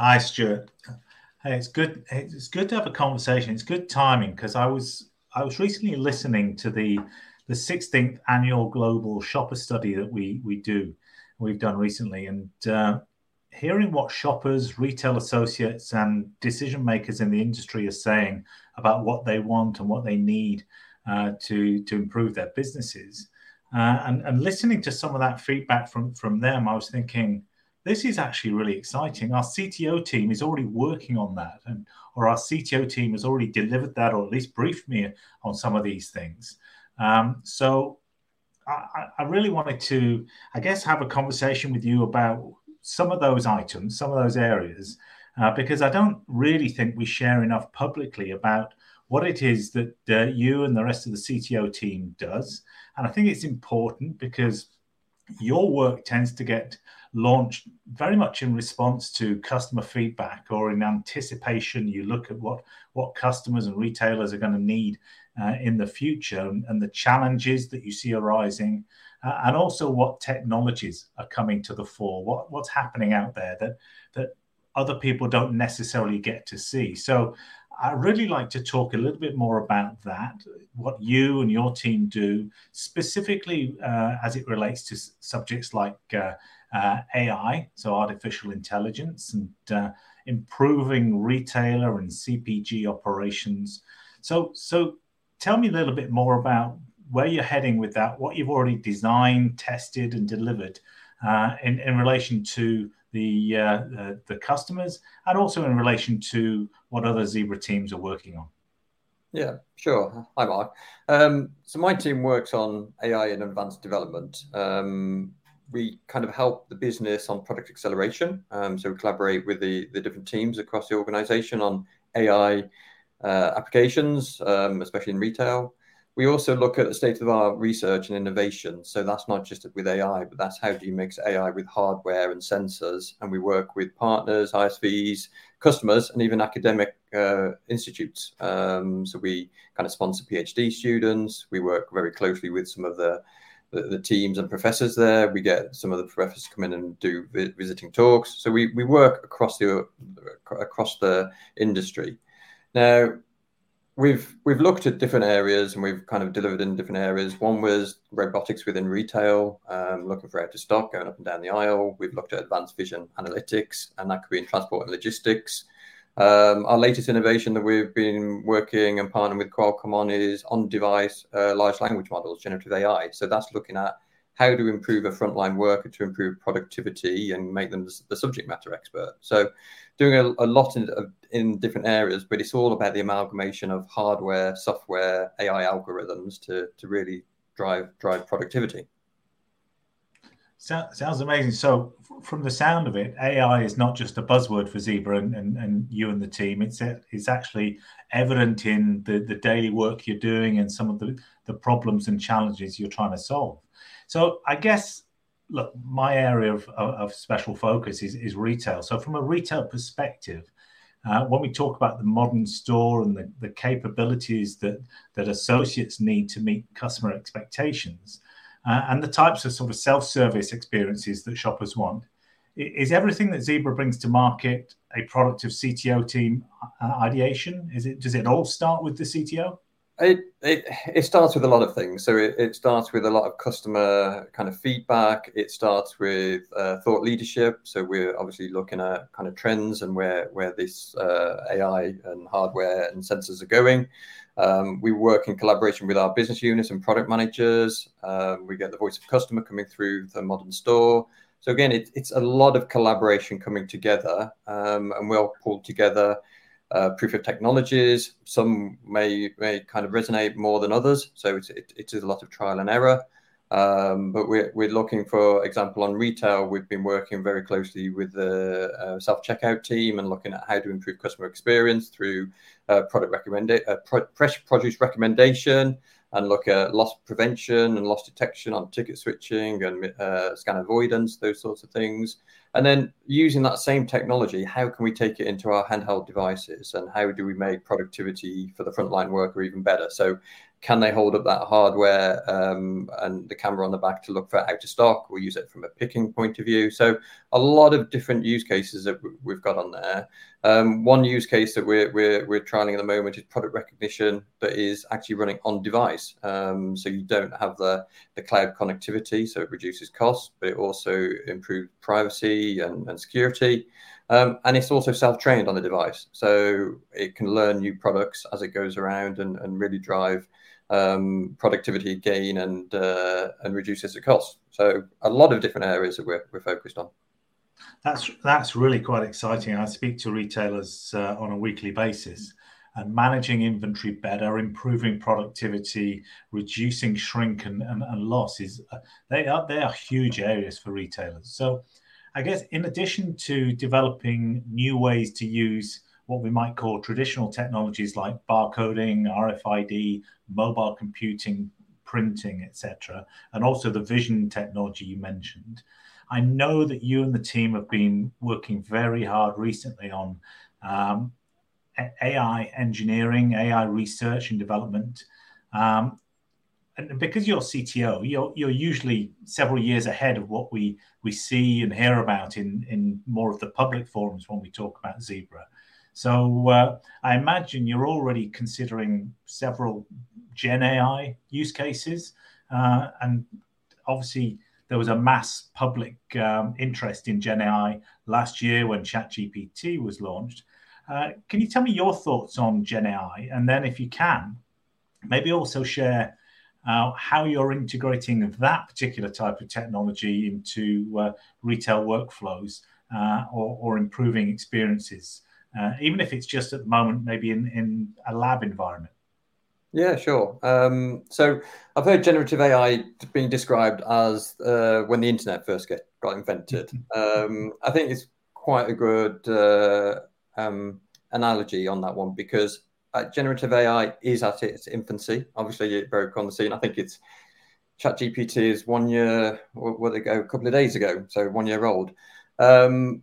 Hi, Stuart. Hey, it's good. It's good to have a conversation. It's good timing because I was I was recently listening to the the 16th annual global shopper study that we we do we've done recently and uh, hearing what shoppers retail associates and decision makers in the industry are saying about what they want and what they need uh, to to improve their businesses uh, and, and listening to some of that feedback from from them i was thinking this is actually really exciting our cto team is already working on that and or our cto team has already delivered that or at least briefed me on some of these things um, so I, I, really wanted to, I guess, have a conversation with you about some of those items, some of those areas, uh, because I don't really think we share enough publicly about what it is that uh, you and the rest of the CTO team does. And I think it's important because your work tends to get launched very much in response to customer feedback or in anticipation. You look at what what customers and retailers are going to need uh, in the future and, and, the challenges that you see arising, uh, and also what technologies are coming to the fore, what, what's happening out there that, that other people don't necessarily get to see. So I'd really like to talk a little bit more about that, what you and your team do, specifically uh, as it relates to subjects like uh, uh, AI, so artificial intelligence, and uh, improving retailer and CPG operations. So, so tell me a little bit more about where you're heading with that, what you've already designed, tested, and delivered uh, in, in relation to the, uh, the, the customers, and also in relation to what other Zebra teams are working on. Yeah, sure. Hi, Mark. Um, so my team works on AI and advanced development. Um, we kind of help the business on product acceleration. Um, so we collaborate with the, the different teams across the organization on AI uh, applications, um, especially in retail. We also look at the state of our research and innovation. So that's not just with AI, but that's how do you mix AI with hardware and sensors. And we work with partners, ISVs, customers, and even academic uh, institutes. Um, so we kind of sponsor PhD students. We work very closely with some of the, the, the teams and professors there. We get some of the professors come in and do vi- visiting talks. So we, we work across the across the industry. Now, we've we've looked at different areas and we've kind of delivered in different areas. One was robotics within retail, um, looking for out of stock, going up and down the aisle. We've looked at advanced vision analytics, and that could be in transport and logistics. Um, our latest innovation that we've been working and partnering with Qualcomm on is on-device uh, large language models, generative AI. So that's looking at how to improve a frontline worker to improve productivity and make them the subject matter expert. So, doing a, a lot in, in different areas, but it's all about the amalgamation of hardware, software, AI algorithms to to really drive drive productivity. Sounds amazing. So, from the sound of it, AI is not just a buzzword for Zebra and, and, and you and the team. It's it's actually evident in the, the daily work you're doing and some of the, the problems and challenges you're trying to solve. So I guess, look, my area of, of special focus is, is retail. So from a retail perspective, uh, when we talk about the modern store and the, the capabilities that, that associates need to meet customer expectations uh, and the types of sort of self-service experiences that shoppers want, is everything that Zebra brings to market a product of CTO team uh, ideation? Is it does it all start with the CTO? It, it it starts with a lot of things. So it, it starts with a lot of customer kind of feedback. It starts with uh, thought leadership. So we're obviously looking at kind of trends and where where this uh, AI and hardware and sensors are going. Um, we work in collaboration with our business units and product managers. Um, we get the voice of customer coming through the modern store. So again, it, it's a lot of collaboration coming together, um, and we'll pull together uh, proof of technologies. Some may may kind of resonate more than others, so it's, it, it is a lot of trial and error. Um, but we're, we're looking for example on retail. We've been working very closely with the uh, self checkout team and looking at how to improve customer experience through uh, product recommendation, uh, pro- fresh produce recommendation, and look at loss prevention and loss detection on ticket switching and uh, scan avoidance, those sorts of things. And then using that same technology, how can we take it into our handheld devices and how do we make productivity for the frontline worker even better? So can they hold up that hardware um, and the camera on the back to look for out of stock? We'll use it from a picking point of view. So a lot of different use cases that we've got on there. Um, one use case that we're, we're, we're trialing at the moment is product recognition that is actually running on device. Um, so you don't have the, the cloud connectivity, so it reduces costs, but it also improves privacy and, and security. Um, and it's also self-trained on the device, so it can learn new products as it goes around and, and really drive um, productivity gain and uh, and reduces the cost. So a lot of different areas that we're, we're focused on. That's that's really quite exciting. I speak to retailers uh, on a weekly basis, and managing inventory better, improving productivity, reducing shrink and, and, and loss is uh, they are they are huge areas for retailers. So, I guess in addition to developing new ways to use what we might call traditional technologies like barcoding, RFID, mobile computing, printing, etc., and also the vision technology you mentioned. I know that you and the team have been working very hard recently on um, AI engineering, AI research and development. Um, and because you're CTO, you're, you're usually several years ahead of what we, we see and hear about in, in more of the public forums when we talk about Zebra. So uh, I imagine you're already considering several Gen AI use cases, uh, and obviously there was a mass public um, interest in Gen AI last year when ChatGPT was launched. Uh, can you tell me your thoughts on Gen AI, and then if you can, maybe also share uh, how you're integrating that particular type of technology into uh, retail workflows uh, or, or improving experiences uh, even if it's just at the moment, maybe in, in a lab environment? Yeah, sure. Um, so I've heard generative AI being described as uh, when the internet first get, got invented. um, I think it's quite a good uh, um, analogy on that one because uh, generative AI is at its infancy. Obviously, it broke on the scene. I think it's ChatGPT is one year, what they go, a couple of days ago, so one year old. Um,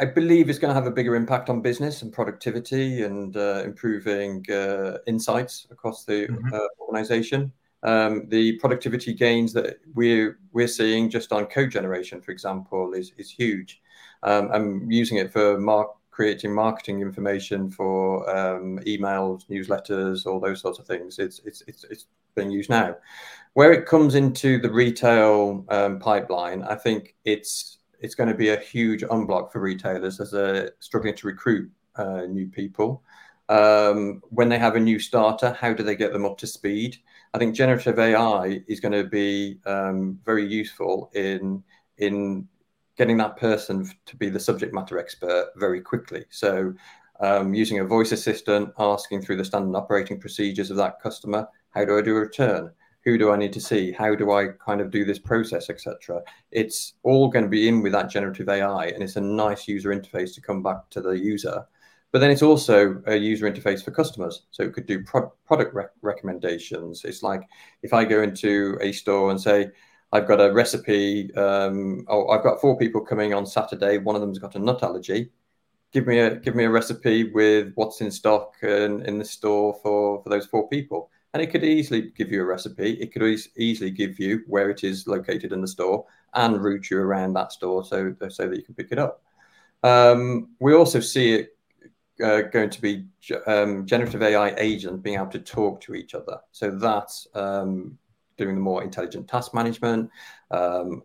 I believe it's going to have a bigger impact on business and productivity and uh, improving uh, insights across the mm-hmm. uh, organization. Um, the productivity gains that we're we're seeing just on code generation, for example, is is huge. Um, I'm using it for mark, creating marketing information for um, emails, newsletters, all those sorts of things. It's it's it's it's being used now. Where it comes into the retail um, pipeline, I think it's it's going to be a huge unblock for retailers as they're struggling to recruit uh, new people. Um, when they have a new starter, how do they get them up to speed? I think generative AI is going to be um, very useful in in getting that person to be the subject matter expert very quickly. So, um, using a voice assistant, asking through the standard operating procedures of that customer, how do I do a return? Who do I need to see? How do I kind of do this process, etc. It's all going to be in with that generative AI, and it's a nice user interface to come back to the user. But then it's also a user interface for customers, so it could do pro- product rec- recommendations. It's like if I go into a store and say, I've got a recipe. Um, oh, I've got four people coming on Saturday. One of them's got a nut allergy. Give me a give me a recipe with what's in stock and in the store for for those four people and it could easily give you a recipe. It could easily give you where it is located in the store and route you around that store so so that you can pick it up. Um, we also see it uh, going to be um, generative AI agents being able to talk to each other. So that's um, doing the more intelligent task management, um,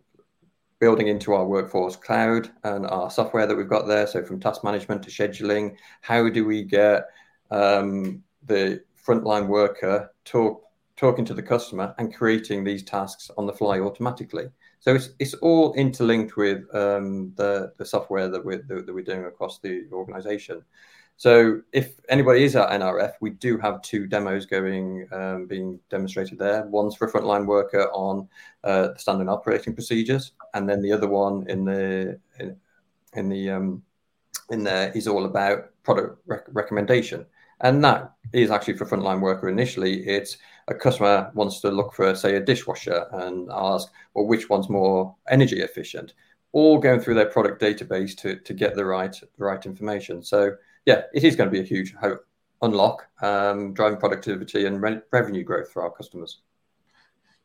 building into our workforce cloud and our software that we've got there. So from task management to scheduling, how do we get um, the frontline worker talk, talking to the customer and creating these tasks on the fly automatically. So it's, it's all interlinked with um, the, the software that we're, that, we're doing across the organization. So if anybody is at NRF, we do have two demos going, um, being demonstrated there. One's for a frontline worker on uh, the standard operating procedures, and then the other one in the in, in the um, in there is all about product rec- recommendation. And that is actually for frontline worker initially. It's a customer wants to look for, say, a dishwasher and ask, well, which one's more energy efficient? All going through their product database to, to get the right the right information. So yeah, it is going to be a huge unlock, um, driving productivity and re- revenue growth for our customers.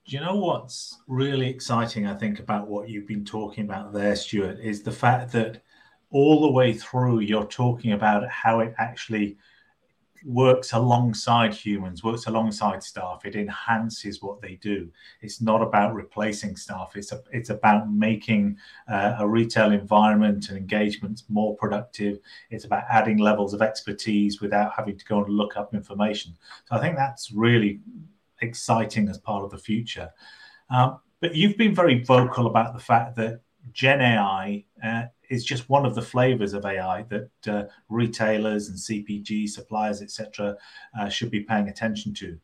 Do you know what's really exciting? I think about what you've been talking about there, Stuart, is the fact that all the way through you're talking about how it actually works alongside humans, works alongside staff. It enhances what they do. It's not about replacing staff. It's a, it's about making uh, a retail environment and engagements more productive. It's about adding levels of expertise without having to go and look up information. So I think that's really exciting as part of the future. Um, but you've been very vocal about the fact that Gen AI uh, is just one of the flavors of AI that uh, retailers and CPG suppliers, etc., uh, should be paying attention to.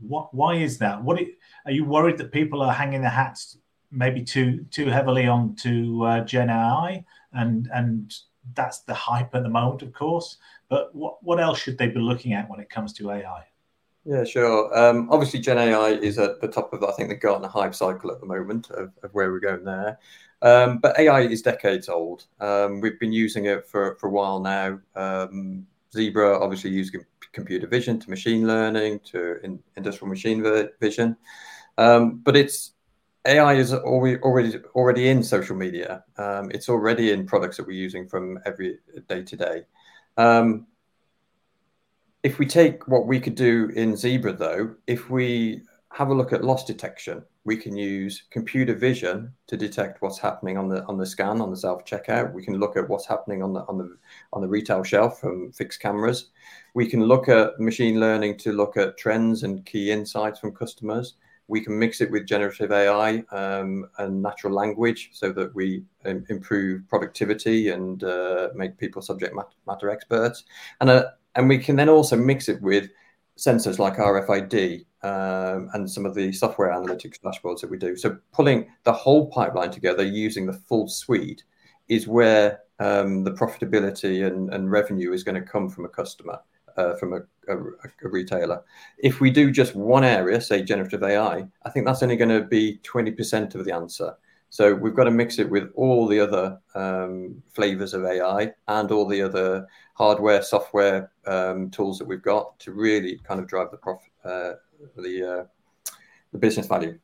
What, why is that? What are you worried that people are hanging their hats maybe too too heavily onto uh, Gen AI, and and that's the hype at the moment, of course. But what what else should they be looking at when it comes to AI? Yeah, sure. Um, obviously, Gen AI is at the top of, I think, the Gartner hype cycle at the moment of, of where we're going there. Um, but AI is decades old. Um, we've been using it for, for a while now. Um, Zebra obviously using computer vision to machine learning to in, industrial machine vision. Um, but it's AI is already already already in social media. Um, it's already in products that we're using from every day to day. If we take what we could do in Zebra, though, if we have a look at loss detection. We can use computer vision to detect what's happening on the on the scan on the self checkout. We can look at what's happening on the on the on the retail shelf from fixed cameras. We can look at machine learning to look at trends and key insights from customers. We can mix it with generative AI um, and natural language so that we um, improve productivity and uh, make people subject matter experts. And uh, and we can then also mix it with sensors like RFID um, and some of the software analytics dashboards that we do. So pulling the whole pipeline together using the full suite is where um, the profitability and, and, revenue is going to come from a customer, uh, from a, a, a, retailer. If we do just one area, say generative AI, I think that's only going to be 20% of the answer. So we've got to mix it with all the other um, flavors of AI and all the other hardware, software um, tools that we've got to really kind of drive the profit, uh, the uh, the business value.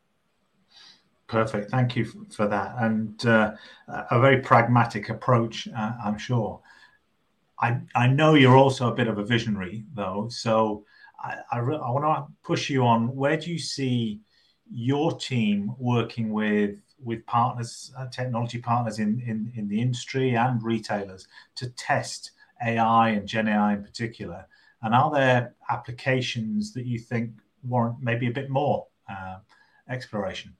Perfect. Thank you for that, and uh, a very pragmatic approach, uh, I'm sure. I I know you're also a bit of a visionary, though, so I I, re- I want to push you on. Where do you see your team working with with partners, uh, technology partners in, in, in the industry and retailers to test AI and Gen AI in particular? And are there applications that you think warrant maybe a bit more uh, exploration?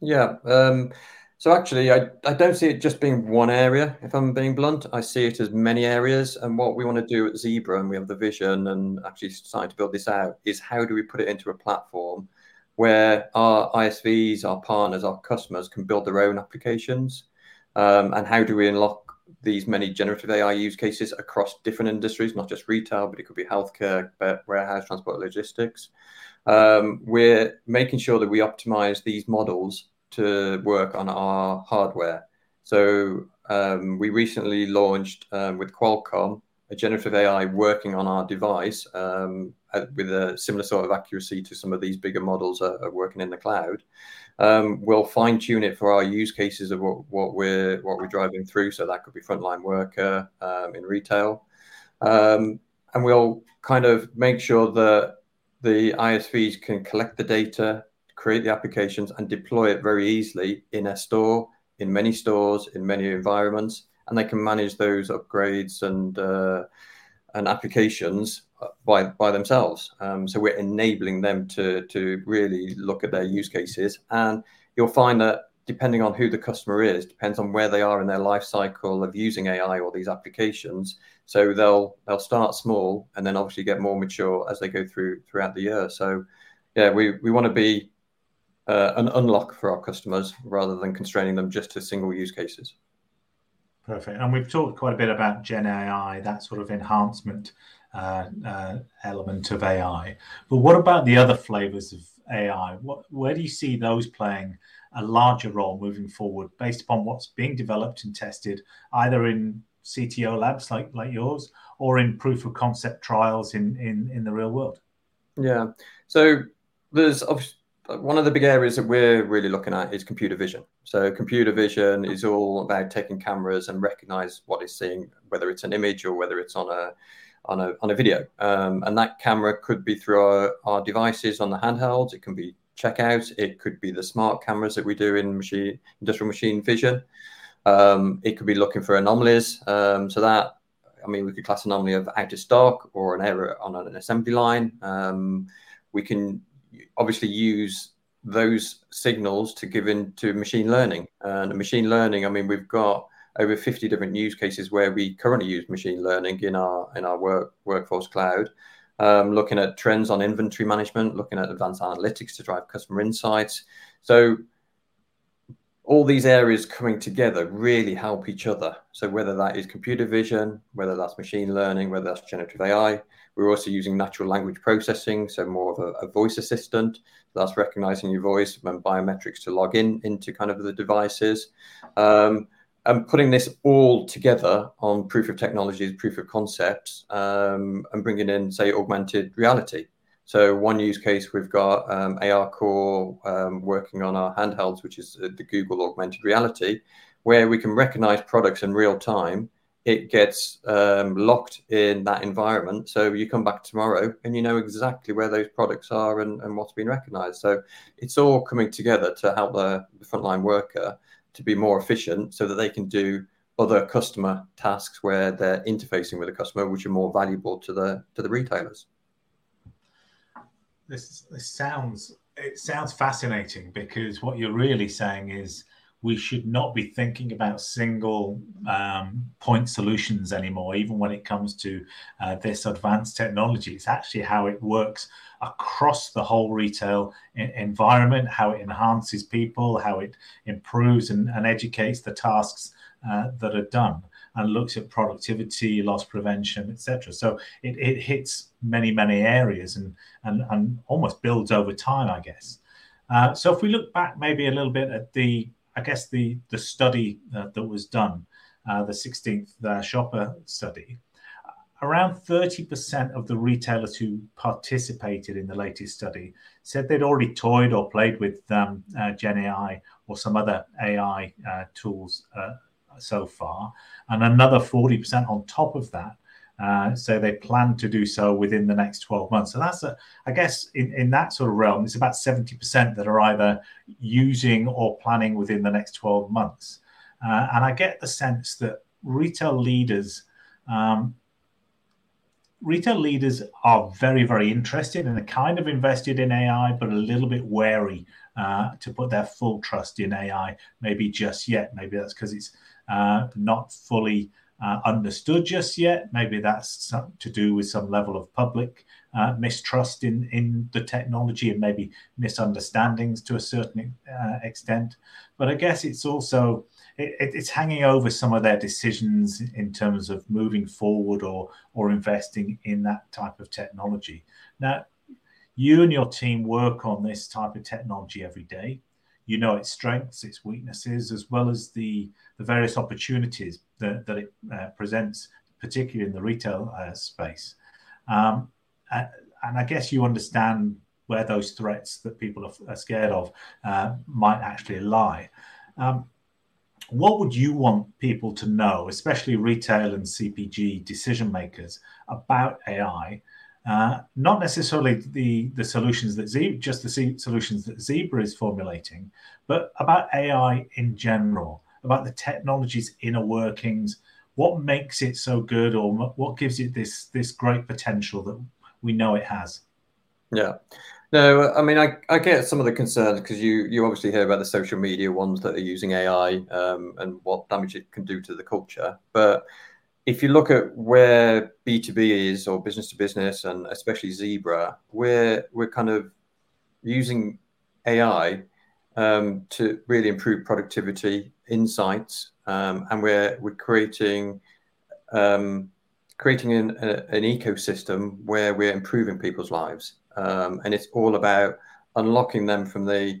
Yeah. Um, so actually, I, I don't see it just being one area, if I'm being blunt. I see it as many areas. And what we want to do at Zebra, and we have the vision and actually starting to build this out, is how do we put it into a platform where our ISVs, our partners, our customers can build their own applications? Um, and how do we unlock these many generative AI use cases across different industries, not just retail, but it could be healthcare, warehouse, transport, logistics. Um, we're making sure that we optimize these models to work on our hardware. So um, we recently launched um, with Qualcomm a generative AI working on our device um, with a similar sort of accuracy to some of these bigger models are, are working in the cloud. Um, we'll fine tune it for our use cases of what, what, we're what we're driving through. So that could be frontline worker um, in retail, um, and we'll kind of make sure that the ISVs can collect the data, create the applications, and deploy it very easily in a store, in many stores, in many environments and they can manage those upgrades and uh, and applications by by themselves. Um, so we're enabling them to to really look at their use cases, and you'll find that depending on who the customer is, depends on where they are in their life cycle of using AI or these applications. So they'll they'll start small and then obviously get more mature as they go through throughout the year. So yeah, we we want to be uh, an unlock for our customers rather than constraining them just to single use cases. Perfect. And we've talked quite a bit about Gen AI, that sort of enhancement uh, uh, element of AI. But what about the other flavors of AI? What, where do you see those playing a larger role moving forward based upon what's being developed and tested either in CTO labs like like yours, or in proof of concept trials in in in the real world? Yeah. So there's one of the big areas that we're really looking at is computer vision. So computer vision is all about taking cameras and recognize what it's seeing, whether it's an image or whether it's on a on a on a video. Um, and that camera could be through our, our devices on the handhelds. It can be checkout. It could be the smart cameras that we do in machine industrial machine vision. Um, it could be looking for anomalies. Um, so that I mean, we could class anomaly of out of stock or an error on an assembly line. Um, we can obviously use those signals to give into machine learning. And machine learning, I mean, we've got over 50 different use cases where we currently use machine learning in our in our work workforce cloud. Um, looking at trends on inventory management, looking at advanced analytics to drive customer insights. So all these areas coming together really help each other. So whether that is computer vision, whether that's machine learning, whether that's generative AI, we're also using natural language processing, so more of a, a voice assistant. That's recognizing your voice and biometrics to log in into kind of the devices. Um, and putting this all together on proof of technologies, proof of concepts, um, and bringing in, say, augmented reality. So one use case we've got um, ARCore um, working on our handhelds, which is the Google augmented reality, where we can recognize products in real time. It gets um, locked in that environment. So you come back tomorrow and you know exactly where those products are and, and what's been recognized. So it's all coming together to help the, the frontline worker to be more efficient so that they can do other customer tasks where they're interfacing with the customer, which are more valuable to the to the retailers this this sounds it sounds fascinating because what you're really saying is we should not be thinking about single um, point solutions anymore, even when it comes to uh, this advanced technology. It's actually how it works across the whole retail environment, how it enhances people, how it improves and, and educates the tasks uh, that are done and looks at productivity, loss prevention, etc. So it, it hits many, many areas and, and, and almost builds over time, I guess. Uh, so if we look back maybe a little bit at the, I guess, the, the study uh, that was done, uh, the 16th uh, shopper study, around 30% of the retailers who participated in the latest study said they'd already toyed or played with um, uh, Gen AI or some other AI uh, tools uh, so far, and another 40% on top of that. Uh, so they plan to do so within the next 12 months. So that's, a, I guess, in, in that sort of realm, it's about 70% that are either using or planning within the next 12 months. Uh, and I get the sense that retail leaders, um, retail leaders are very, very interested and are kind of invested in AI, but a little bit wary uh, to put their full trust in AI. Maybe just yet. Maybe that's because it's uh, not fully uh, understood just yet. Maybe that's to do with some level of public uh, mistrust in, in the technology and maybe misunderstandings to a certain uh, extent. But I guess it's also it, it's hanging over some of their decisions in terms of moving forward or or investing in that type of technology. Now, you and your team work on this type of technology every day you know its strengths, its weaknesses, as well as the, the various opportunities that, that it uh, presents, particularly in the retail uh, space. Um, and, I guess you understand where those threats that people are, are scared of uh, might actually lie. Um, what would you want people to know, especially retail and CPG decision makers, about AI uh, not necessarily the the solutions that Zebra, just the solutions that Zebra is formulating, but about AI in general, about the technology's inner workings, what makes it so good, or what gives it this this great potential that we know it has. Yeah. No, I mean, I, I get some of the concerns because you, you obviously hear about the social media ones that are using AI um, and what damage it can do to the culture. But if you look at where B2B is or business to business and especially Zebra, we're we're kind of using AI um, to really improve productivity, insights, um, and we're we're creating um, creating an, a, an ecosystem where we're improving people's lives, um, and it's all about unlocking them from the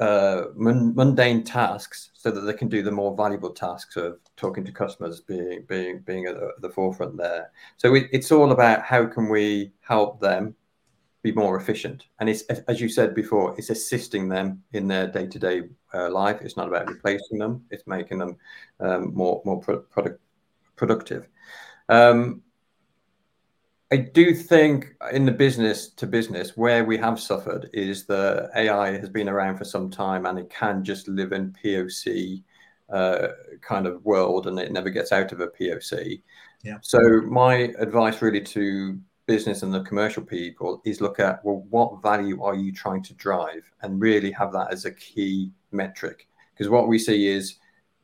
uh, mundane tasks so that they can do the more valuable tasks of talking to customers being being being at the, the forefront there. So it, it's all about how can we help them be more efficient. And it's as you said before it's assisting them in their day-to-day uh, life. It's not about replacing them. It's making them um, more more pro- product, productive. Um, I do think in the business to business where we have suffered is the AI has been around for some time and it can just live in POC uh, kind of world and it never gets out of a POC. Yeah. So my advice really to business and the commercial people is look at well what value are you trying to drive and really have that as a key metric because what we see is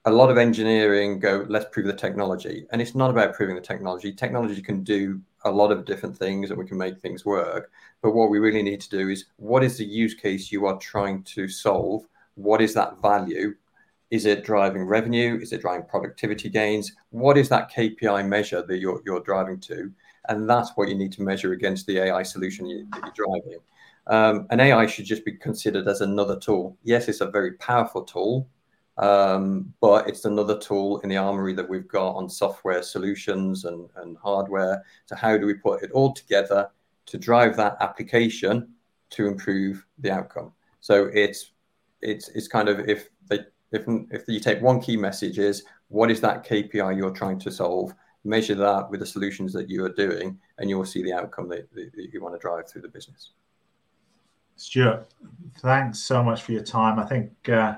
a lot of engineering go let's prove the technology and it's not about proving the technology technology can do a lot of different things and we can make things work. But what we really need to do is what is the use case you are trying to solve? What is that value? Is it driving revenue? Is it driving productivity gains? What is that kpi measure that you're, you're driving to? And that's what you need to measure against the ai solution you, that you're driving. Um, ai should just be considered as another tool. Yes it's a very powerful tool um, but it's another tool in the armory that we've got on software solutions and, and hardware. So, how do we put it all together to drive that application to improve the outcome? So, it's it's it's kind of if they if if you take one key message is what is that KPI you're trying to solve, measure that with the solutions that you are doing, and you will see the outcome that, that you want to drive through the business. Stuart, thanks so much for your time. I think uh,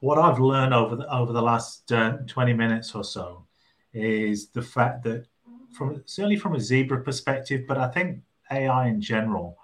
what I've learned over the, over the last uh, 20 minutes or so is the fact that from certainly from a zebra perspective, but I think AI in general,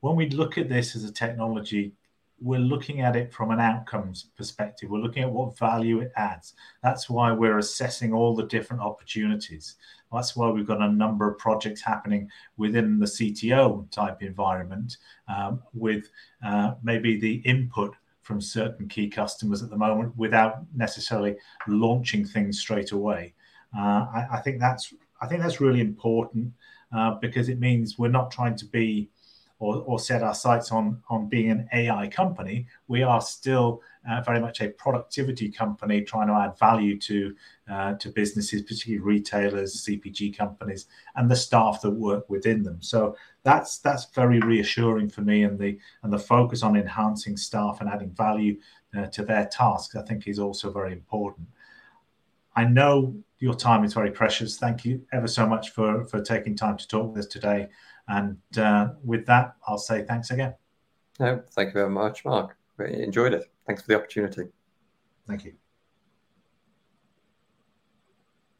when we look at this as a technology, we're looking at it from an outcomes perspective. We're looking at what value it adds. That's why we're assessing all the different opportunities. That's why we've got a number of projects happening within the CTO type environment um, with uh, maybe the input from certain key customers at the moment without necessarily launching things straight away. Uh, I, I, think that's I think that's really important uh, because it means we're not trying to be or, or, set our sights on on being an AI company. We are still uh, very much a productivity company trying to add value to uh, to businesses, particularly retailers, CPG companies, and the staff that work within them. So that's that's very reassuring for me, and the and the focus on enhancing staff and adding value uh, to their tasks, I think, is also very important. I know your time is very precious. Thank you ever so much for for taking time to talk with us today. And uh, with that, I'll say thanks again. No, thank you very much, Mark. Really enjoyed it. Thanks for the opportunity. Thank you.